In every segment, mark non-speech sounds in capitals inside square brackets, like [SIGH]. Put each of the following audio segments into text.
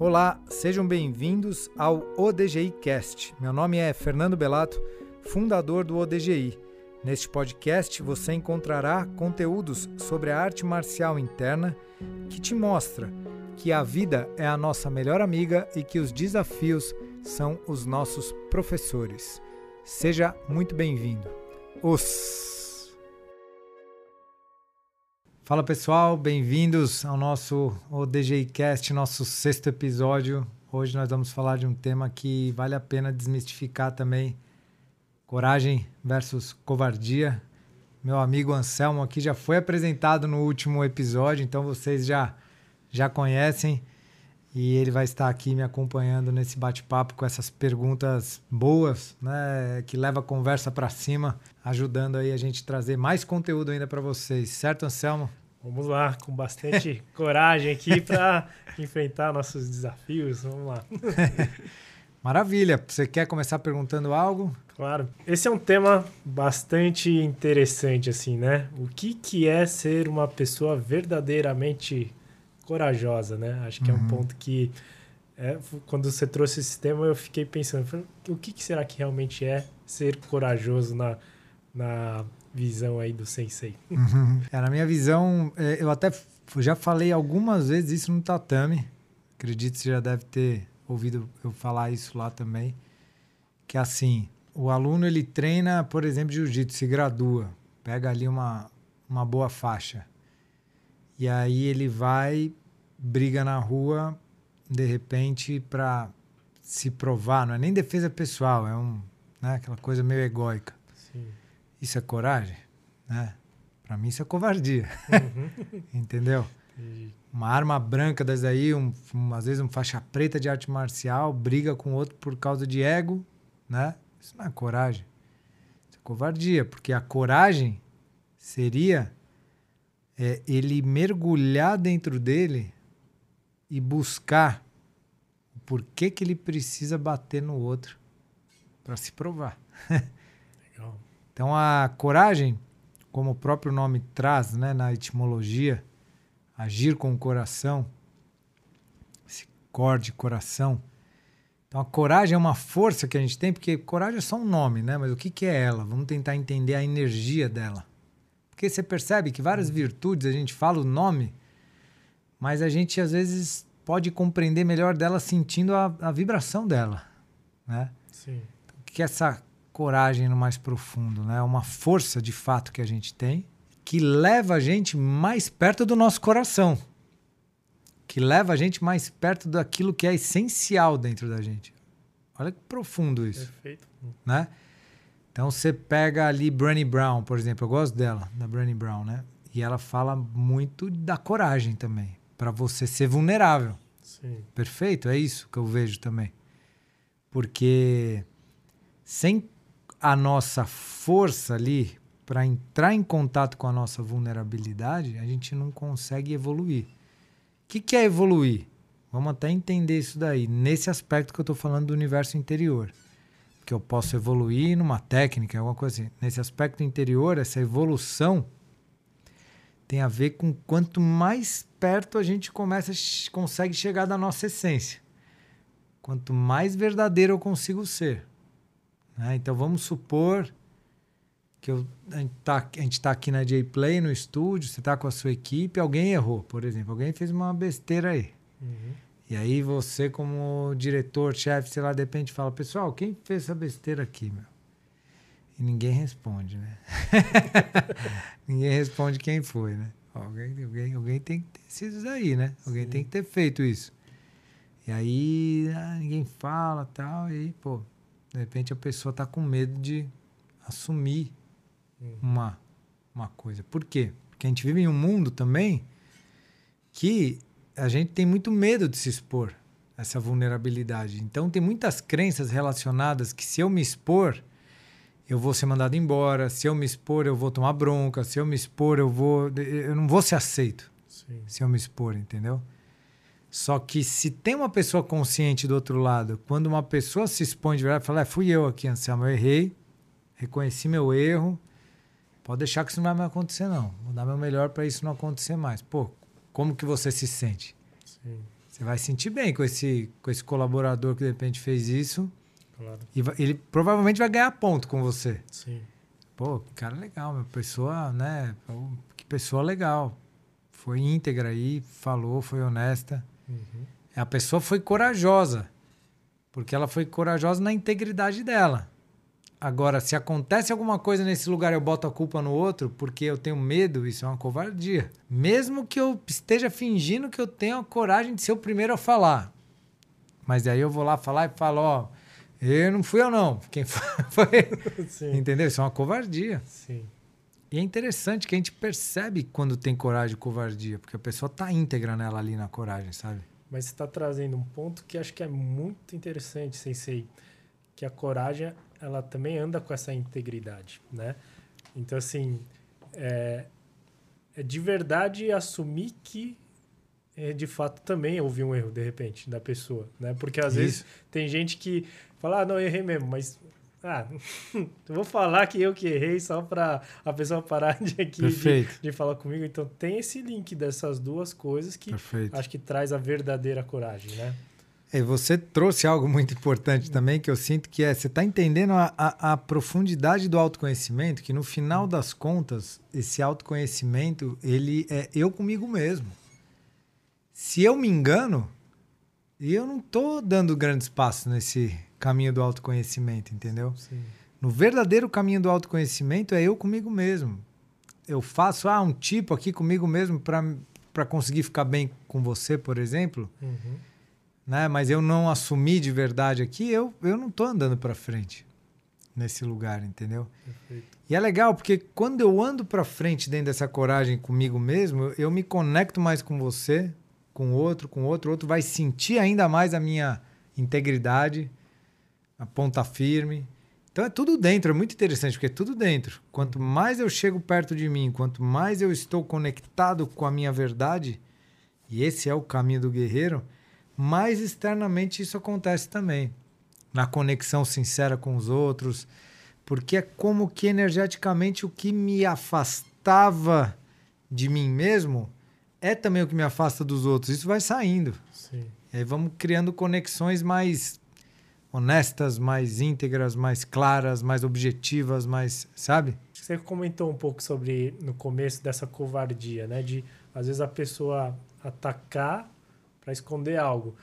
Olá, sejam bem-vindos ao ODGI Cast. Meu nome é Fernando Belato, fundador do ODGI. Neste podcast você encontrará conteúdos sobre a arte marcial interna que te mostra que a vida é a nossa melhor amiga e que os desafios são os nossos professores. Seja muito bem-vindo. Os Fala pessoal, bem-vindos ao nosso ODGI Cast, nosso sexto episódio. Hoje nós vamos falar de um tema que vale a pena desmistificar também: coragem versus covardia. Meu amigo Anselmo aqui já foi apresentado no último episódio, então vocês já já conhecem e ele vai estar aqui me acompanhando nesse bate-papo com essas perguntas boas, né, que leva a conversa para cima, ajudando aí a gente trazer mais conteúdo ainda para vocês, certo, Anselmo? Vamos lá, com bastante [LAUGHS] coragem aqui para enfrentar nossos desafios. Vamos lá. [LAUGHS] Maravilha. Você quer começar perguntando algo? Claro. Esse é um tema bastante interessante, assim, né? O que, que é ser uma pessoa verdadeiramente corajosa, né? Acho que uhum. é um uhum. ponto que, é, quando você trouxe esse tema, eu fiquei pensando, o que, que será que realmente é ser corajoso na, na visão aí do sensei? [LAUGHS] Uhum. É, na minha visão, é, eu até já falei algumas vezes isso no tatame. Acredito que você já deve ter ouvido eu falar isso lá também. Que é assim, o aluno ele treina, por exemplo, jiu-jitsu, se gradua, pega ali uma, uma boa faixa. E aí ele vai, briga na rua, de repente, para se provar. Não é nem defesa pessoal, é um, né, aquela coisa meio egóica. Sim. Isso é coragem? Né? Para mim, isso é covardia. Uhum. [LAUGHS] Entendeu? Uma arma branca das aí, um, um, às vezes um faixa preta de arte marcial, briga com outro por causa de ego, né? Isso não é coragem. Isso é covardia, porque a coragem seria é ele mergulhar dentro dele e buscar o porquê que ele precisa bater no outro para se provar. [LAUGHS] Legal. Então a coragem, como o próprio nome traz, né, na etimologia, agir com o coração, esse cor de coração. Então a coragem é uma força que a gente tem, porque coragem é só um nome, né? Mas o que, que é ela? Vamos tentar entender a energia dela. Porque você percebe que várias virtudes, a gente fala o nome, mas a gente às vezes pode compreender melhor dela sentindo a, a vibração dela, né? Sim. O que é essa coragem no mais profundo, né? Uma força de fato que a gente tem que leva a gente mais perto do nosso coração, que leva a gente mais perto daquilo que é essencial dentro da gente. Olha que profundo isso. Perfeito. Né? Então você pega ali Brené Brown, por exemplo, eu gosto dela, da Brené Brown, né? E ela fala muito da coragem também, para você ser vulnerável. Sim. Perfeito, é isso que eu vejo também. Porque sem a nossa força ali para entrar em contato com a nossa vulnerabilidade, a gente não consegue evoluir. O que, que é evoluir? Vamos até entender isso daí, nesse aspecto que eu estou falando do universo interior que eu posso evoluir numa técnica, alguma coisa assim. Nesse aspecto interior, essa evolução tem a ver com quanto mais perto a gente começa consegue chegar da nossa essência. Quanto mais verdadeiro eu consigo ser. Né? Então vamos supor que eu, a gente está tá aqui na J-Play, no estúdio, você está com a sua equipe, alguém errou, por exemplo. Alguém fez uma besteira aí. Uhum. E aí você, como diretor, chefe, sei lá, de repente fala, pessoal, quem fez essa besteira aqui, meu? E ninguém responde, né? [LAUGHS] ninguém responde quem foi, né? Alguém, alguém, alguém tem que ter sido isso aí, né? Alguém Sim. tem que ter feito isso. E aí ah, ninguém fala tal, e aí, pô, de repente a pessoa tá com medo de assumir uhum. uma, uma coisa. Por quê? Porque a gente vive em um mundo também que a gente tem muito medo de se expor essa vulnerabilidade. Então tem muitas crenças relacionadas que se eu me expor, eu vou ser mandado embora, se eu me expor, eu vou tomar bronca, se eu me expor, eu vou eu não vou ser aceito. Sim. Se eu me expor, entendeu? Só que se tem uma pessoa consciente do outro lado, quando uma pessoa se expõe de verdade, fala, é, fui eu aqui, Anselmo, eu errei, reconheci meu erro, pode deixar que isso não vai mais acontecer não. Vou dar meu melhor para isso não acontecer mais. Pô, como que você se sente? Sim. Você vai sentir bem com esse, com esse colaborador que de repente fez isso. Claro. E vai- ele provavelmente vai ganhar ponto com você. Sim. Pô, que cara legal, meu. Pessoa, né? Que pessoa legal. Foi íntegra aí, falou, foi honesta. Uhum. A pessoa foi corajosa. Porque ela foi corajosa na integridade dela. Agora, se acontece alguma coisa nesse lugar eu boto a culpa no outro porque eu tenho medo, isso é uma covardia. Mesmo que eu esteja fingindo que eu tenho a coragem de ser o primeiro a falar. Mas aí eu vou lá falar e falo, ó, eu não fui eu não. Quem [LAUGHS] foi? Entendeu? Isso é uma covardia. Sim. E é interessante que a gente percebe quando tem coragem e covardia, porque a pessoa tá íntegra nela ali na coragem, sabe? Mas você está trazendo um ponto que acho que é muito interessante, Sensei, que a coragem ela também anda com essa integridade, né? Então, assim, é, é de verdade assumir que é, de fato também houve um erro, de repente, da pessoa, né? Porque às Isso. vezes tem gente que fala, ah, não, errei mesmo, mas... Ah, [LAUGHS] eu vou falar que eu que errei só para a pessoa parar de aqui de, de falar comigo. Então tem esse link dessas duas coisas que Perfeito. acho que traz a verdadeira coragem, né? E você trouxe algo muito importante também que eu sinto que é você está entendendo a, a, a profundidade do autoconhecimento, que no final das contas, esse autoconhecimento, ele é eu comigo mesmo. Se eu me engano, eu não estou dando grandes passos nesse caminho do autoconhecimento, entendeu? Sim. No verdadeiro caminho do autoconhecimento é eu comigo mesmo. Eu faço ah, um tipo aqui comigo mesmo para conseguir ficar bem com você, por exemplo Uhum. né? Mas eu não assumi de verdade aqui, eu, eu não tô andando para frente nesse lugar, entendeu? Perfeito. E é legal porque quando eu ando para frente dentro dessa coragem comigo mesmo, eu- eu me conecto mais com você, com o outro, com o outro, o outro vai sentir ainda mais a minha integridade, a ponta firme. Então é tudo dentro, é muito interessante porque é tudo dentro. Quanto mais eu chego perto de mim, quanto mais eu estou conectado com a minha verdade, e esse é o caminho do guerreiro, mais externamente isso acontece também. Na conexão sincera com os outros, porque é como que energeticamente o que me afastava de mim mesmo é também o que me afasta dos outros. Isso vai saindo. Sim. E aí vamos criando conexões mais honestas, mais íntegras, mais claras, mais objetivas, mais, sabe? Você comentou um pouco sobre, no começo, dessa covardia, né? De, às vezes, a pessoa atacar para esconder algo.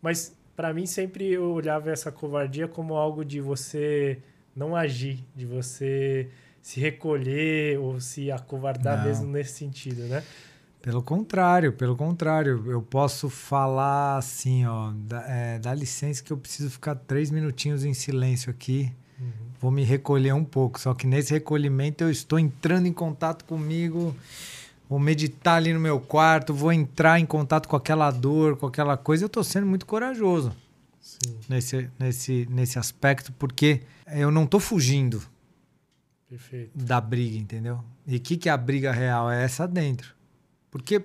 Mas, para mim, sempre eu olhava essa covardia como algo de você não agir, de você se recolher ou se acovardar Não. mesmo nesse sentido, né? Pelo contrário, pelo contrário, eu posso falar assim, ó, dá, é, dá licença que eu preciso ficar três minutinhos em silêncio aqui, vou me recolher um pouco. Só que nesse recolhimento eu estou entrando em contato comigo, vou meditar ali no meu quarto, vou entrar em contato com aquela dor, com aquela coisa. Eu estou sendo muito corajoso Sim, nesse, nesse, nesse aspecto, porque eu não estou fugindo perfeito. da briga, entendeu? E o que, que é a briga real? É essa dentro. Porque,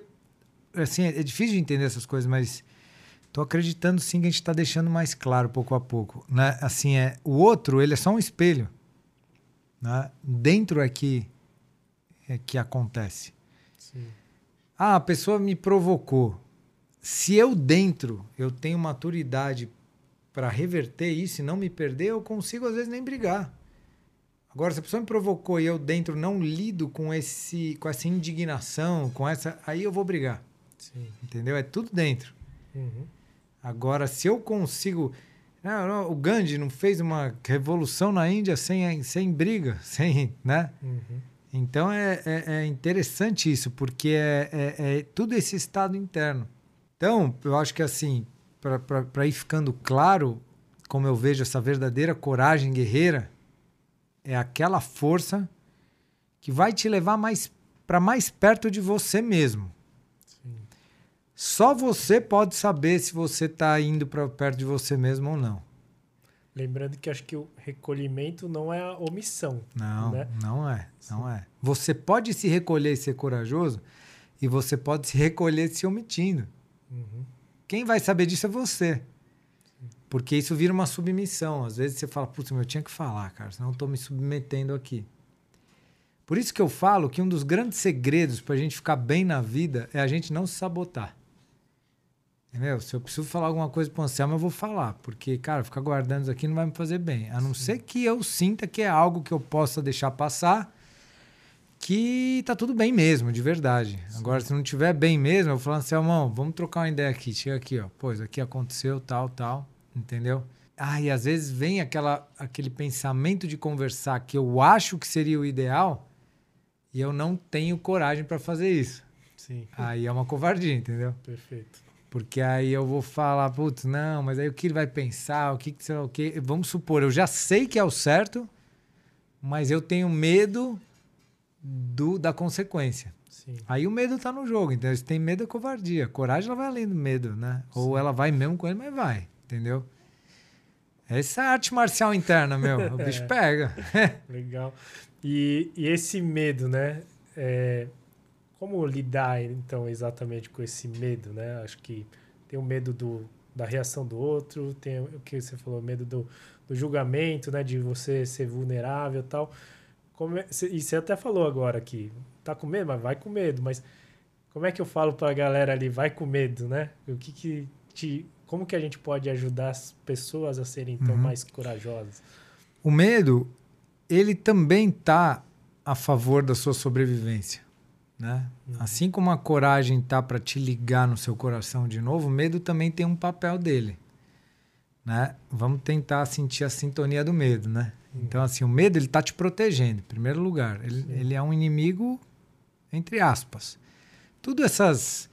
assim, é difícil de entender essas coisas, mas tô acreditando sim que a gente está deixando mais claro pouco a pouco. Né? Assim, é, o outro, ele é só um espelho. Né? Dentro é que, é que acontece. Sim, Ah, a pessoa me provocou. Se eu dentro eu tenho maturidade para reverter isso e não me perder, eu consigo às vezes nem brigar. Agora, se a pessoa me provocou e eu dentro não lido com esse com essa indignação, com essa, aí eu vou brigar, sim. entendeu? É tudo dentro. Uhum. Agora, se eu consigo, o Gandhi não fez uma revolução na Índia sem sem briga, [LAUGHS] sem, né? Uhum. Então é, é, é interessante isso, porque é, é, é tudo esse estado interno. Então, eu acho que assim, para ir ficando claro como eu vejo essa verdadeira coragem guerreira, é aquela força que vai te levar mais para mais perto de você mesmo. Sim. Só você pode saber se você está indo para perto de você mesmo ou não. Lembrando que acho que o recolhimento não é a omissão. Não, né? não é, não é. Você pode se recolher e ser corajoso, e você pode se recolher se omitindo. Uhum. Quem vai saber disso é você. Porque isso vira uma submissão. Às vezes você fala, putz, eu tinha que falar, cara, senão eu estou me submetendo aqui. Por isso que eu falo que um dos grandes segredos para a gente ficar bem na vida é a gente não se sabotar. Meu, se eu preciso falar alguma coisa pro Anselmo, eu vou falar. Porque, cara, ficar guardando isso aqui não vai me fazer bem. A não Sim. ser que eu sinta que é algo que eu possa deixar passar, que tá tudo bem mesmo, de verdade. Sim. Agora, se não tiver bem mesmo, eu vou falar, Anselmo, vamos trocar uma ideia aqui. Chega aqui, ó. Pois, aqui aconteceu, tal, tal. Entendeu? Ah, e às vezes vem aquela, aquele pensamento de conversar que eu acho que seria o ideal e eu não tenho coragem para fazer isso. Sim. Aí é uma covardia, entendeu? Perfeito. Porque aí eu vou falar, putz, não, mas aí o que ele vai pensar, o que, que será o quê? Vamos supor, eu já sei que é o certo, mas eu tenho medo do, da consequência. Sim. Aí o medo tá no jogo, então se tem medo é covardia. Coragem ela vai além do medo, né? Sim. Ou ela vai mesmo com ele, mas vai, entendeu? Essa é a arte marcial interna, meu. O bicho [LAUGHS] pega. [LAUGHS] Legal. E, e esse medo, né? É, como lidar, então, exatamente com esse medo, né? Acho que tem o medo do, da reação do outro, tem o que você falou, medo do, do julgamento, né? De você ser vulnerável e tal. Como é, e você até falou agora que tá com medo, mas vai com medo. Mas como é que eu falo para a galera ali, vai com medo, né? O que que te... Como que a gente pode ajudar as pessoas a serem então uhum. mais corajosas? O medo, ele também tá a favor da sua sobrevivência. Né? Uhum. Assim como a coragem tá para te ligar no seu coração de novo, o medo também tem um papel dele. Né? Vamos tentar sentir a sintonia do medo, né? Uhum. Então, assim, o medo ele tá te protegendo, em primeiro lugar. Ele, ele é um inimigo, entre aspas. Tudo essas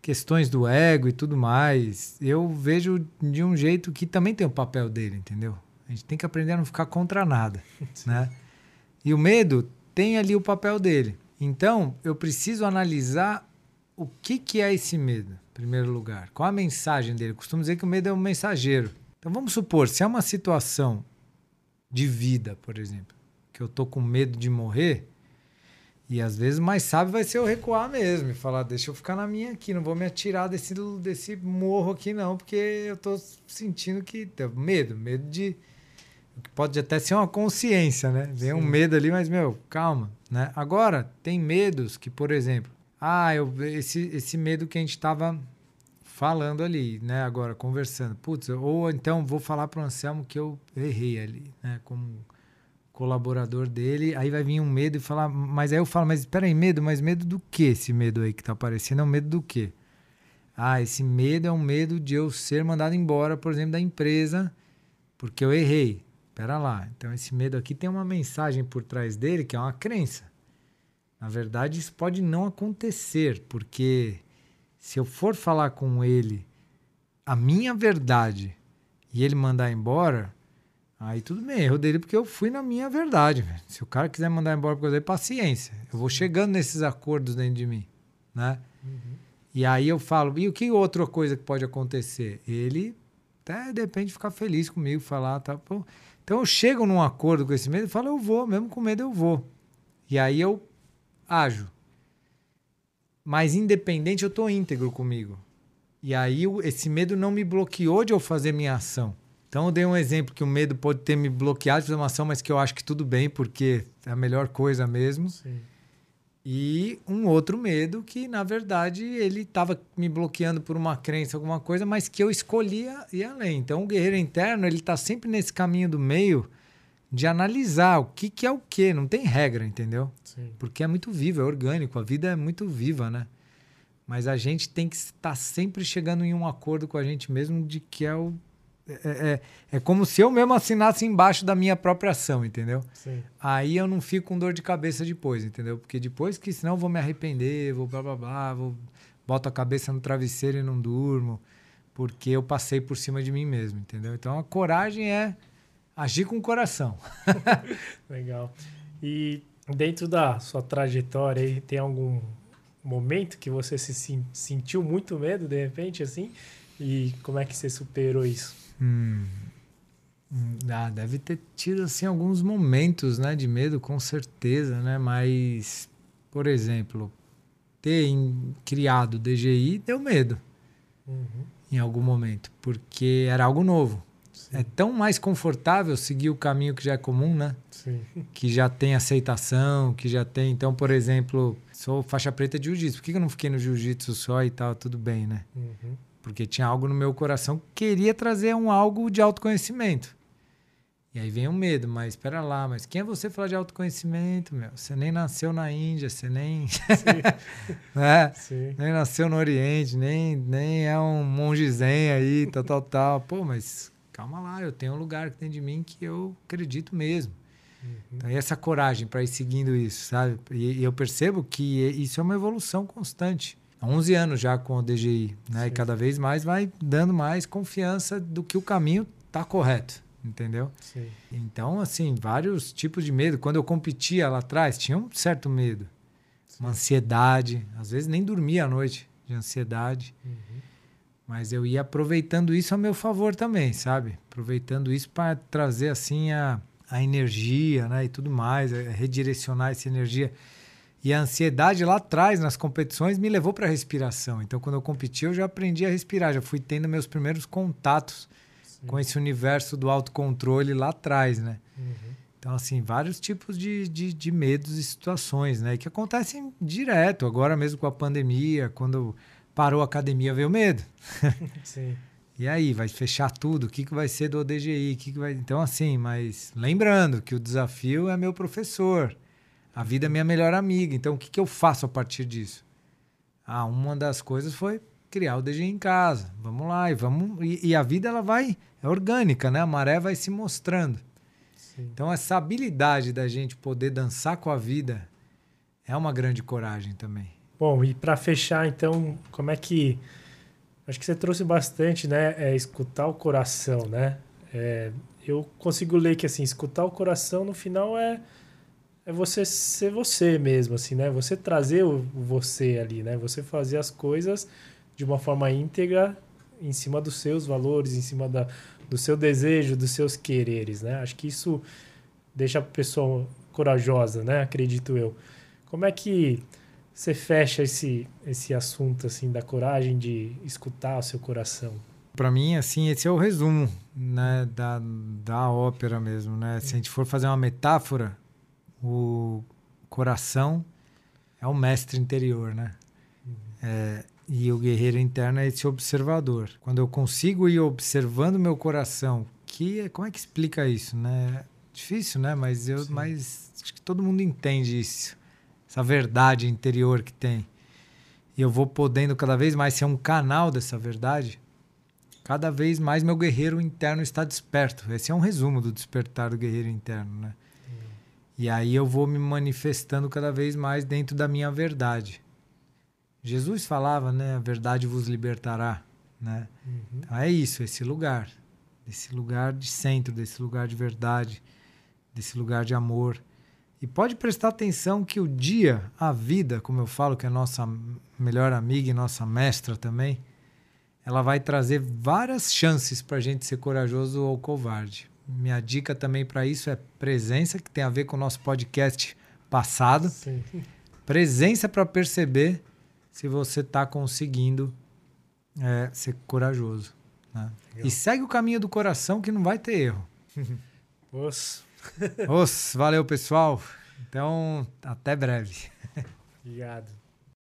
questões do ego e tudo mais, eu vejo de um jeito que também tem o papel dele, entendeu? A gente tem que aprender a não ficar contra nada, [LAUGHS] né? E o medo tem ali o papel dele. Então, eu preciso analisar o que, que é esse medo, em primeiro lugar. Qual a mensagem dele? Eu costumo dizer que o medo é um mensageiro. Então, vamos supor, se é uma situação de vida, por exemplo, que eu tô com medo de morrer, e às vezes mais sábio vai ser eu recuar mesmo e falar, deixa eu ficar na minha aqui, não vou me atirar desse, desse morro aqui não, porque eu tô sentindo que... Medo, medo de pode até ser uma consciência, né? Vem Sim. um medo ali, mas, meu, calma, né? Agora, tem medos que, por exemplo, ah, eu, esse, esse medo que a gente estava falando ali, né? Agora, conversando. Putz, ou então vou falar para o Anselmo que eu errei ali, né? Como colaborador dele, aí vai vir um medo e falar, mas aí eu falo, mas espera aí, medo, mas medo do que esse medo aí que tá aparecendo? É um medo do quê? Ah, esse medo é um medo de eu ser mandado embora, por exemplo, da empresa, porque eu errei. Pera lá. Então esse medo aqui tem uma mensagem por trás dele que é uma crença. Na verdade, isso pode não acontecer, porque se eu for falar com ele a minha verdade e ele mandar embora, aí tudo bem, erro dele porque eu fui na minha verdade. Se o cara quiser mandar embora por causa dele, paciência. Eu vou chegando nesses acordos dentro de mim, né? Uhum. E aí eu falo, e o que outra coisa que pode acontecer? Ele até de repente ficar feliz comigo, falar, tá, pô, então eu chego num acordo com esse medo e falo, eu vou, mesmo com medo eu vou. E aí eu ajo. Mas independente, eu estou íntegro comigo. E aí esse medo não me bloqueou de eu fazer minha ação. Então eu dei um exemplo que o medo pode ter me bloqueado de fazer uma ação, mas que eu acho que tudo bem, porque é a melhor coisa mesmo. Sim. E um outro medo que, na verdade, ele estava me bloqueando por uma crença, alguma coisa, mas que eu escolhia ir além. Então, o guerreiro interno, ele está sempre nesse caminho do meio de analisar o que, que é o que. Não tem regra, entendeu? Sim. Porque é muito vivo, é orgânico. A vida é muito viva, né? Mas a gente tem que estar sempre chegando em um acordo com a gente mesmo de que é o é, é, é, como se eu mesmo assinasse embaixo da minha própria ação, entendeu? Sim. Aí eu não fico com dor de cabeça depois, entendeu? Porque depois que senão eu vou me arrepender, vou blá blá blá, vou, boto a cabeça no travesseiro e não durmo, porque eu passei por cima de mim mesmo, entendeu? Então a coragem é agir com o coração. [LAUGHS] Legal. E dentro da sua trajetória aí, tem algum momento que você se sentiu muito medo de repente assim? E como é que você superou isso? Hum. hum. Ah, deve ter tido assim alguns momentos, né, de medo, com certeza, né? Mas, por exemplo, ter criado DGI deu medo uhum. em algum momento, porque era algo novo. Sim. É tão mais confortável seguir o caminho que já é comum, né? Sim. Que já tem aceitação, que já tem. Então, por exemplo, sou faixa preta de jiu-jitsu. Por que eu não fiquei no jiu-jitsu só e tal? Tudo bem, né? Uhum porque tinha algo no meu coração que queria trazer um algo de autoconhecimento. E aí vem o medo, mas espera lá, mas quem é você falar de autoconhecimento, meu? Você nem nasceu na Índia, você nem. [LAUGHS] Né? Sim. Nem nasceu no Oriente, nem, nem é um monge zen aí, tal, tal, tal. Pô, mas calma lá, eu tenho um lugar que tem de mim que eu acredito mesmo. Uhum. Então, e essa coragem para ir seguindo isso, sabe? E, e, eu percebo que isso é uma evolução constante. Há 11 anos já com o DGI, né? Sim. E cada vez mais vai dando mais confiança do que o caminho está correto entendeu? Sim. Então, assim, vários tipos de medo. Quando eu competia lá atrás, tinha um certo medo. Sim. Uma ansiedade. Às vezes nem dormia à noite de ansiedade. Uhum. Mas eu ia aproveitando isso a meu favor também, sabe? Aproveitando isso para trazer, assim, a, a energia, né? E tudo mais, redirecionar essa energia. E a ansiedade lá atrás, nas competições, me levou para a respiração. Então, quando eu competi, eu já aprendi a respirar, já fui tendo meus primeiros contatos com esse universo do autocontrole lá atrás, né? Uhum. Então, assim, vários tipos de, de, de, medos e situações, né? Que acontecem direto. Agora mesmo com a pandemia, quando parou a academia, veio medo. [LAUGHS] Sim. e aí, vai fechar tudo? O que, que vai ser do ODGI? O que, que vai... Então, assim, mas lembrando que o desafio é meu professor. A vida é minha melhor amiga. Então, o que, que eu faço a partir disso? Ah, uma das coisas foi criar o DG em casa. Vamos lá e vamos e, e, a vida ela vai é orgânica, né? A maré vai se mostrando. Sim. Então essa habilidade da gente poder dançar com a vida é uma grande coragem também. Bom, e para fechar então, como é que acho que você trouxe bastante, né? É escutar o coração, né? É, eu consigo ler que assim, escutar o coração no final é é você ser você mesmo, assim, né? Você trazer o você ali, né? Você fazer as coisas de uma forma íntegra em cima dos seus valores, em cima da, do seu desejo, dos seus quereres, né? Acho que isso deixa a pessoa corajosa, né? Acredito eu. Como é que você fecha esse, esse assunto assim da coragem de escutar o seu coração? Para mim, assim, esse é o resumo né, da, da ópera mesmo, né? Se a gente for fazer uma metáfora, o coração é o mestre interior, né? Uhum. É, e o guerreiro interno é esse observador. Quando eu consigo ir observando meu coração, que é, como é que explica isso, né? Difícil, né? Mas eu, mas acho que todo mundo entende isso, essa verdade interior que tem. E eu vou podendo cada vez mais ser um canal dessa verdade. Cada vez mais meu guerreiro interno está desperto. Esse é um resumo do despertar do guerreiro interno, né? E aí eu vou me manifestando cada vez mais dentro da minha verdade. Jesus falava, né? A verdade vos libertará, né? Uhum. Então é isso, esse lugar, esse lugar de centro, desse lugar de verdade, desse lugar de amor. E pode prestar atenção que o dia, a vida, como eu falo, que é nossa melhor amiga e nossa mestra também, ela vai trazer várias chances para a gente ser corajoso ou covarde. Minha dica também para isso é presença, que tem a ver com o nosso podcast passado. Sim. [LAUGHS] Presença para perceber se você está conseguindo é, ser corajoso. Né? E segue o caminho do coração que não vai ter erro. [LAUGHS] Os. Os, valeu pessoal. Então, até breve. [LAUGHS] Obrigado.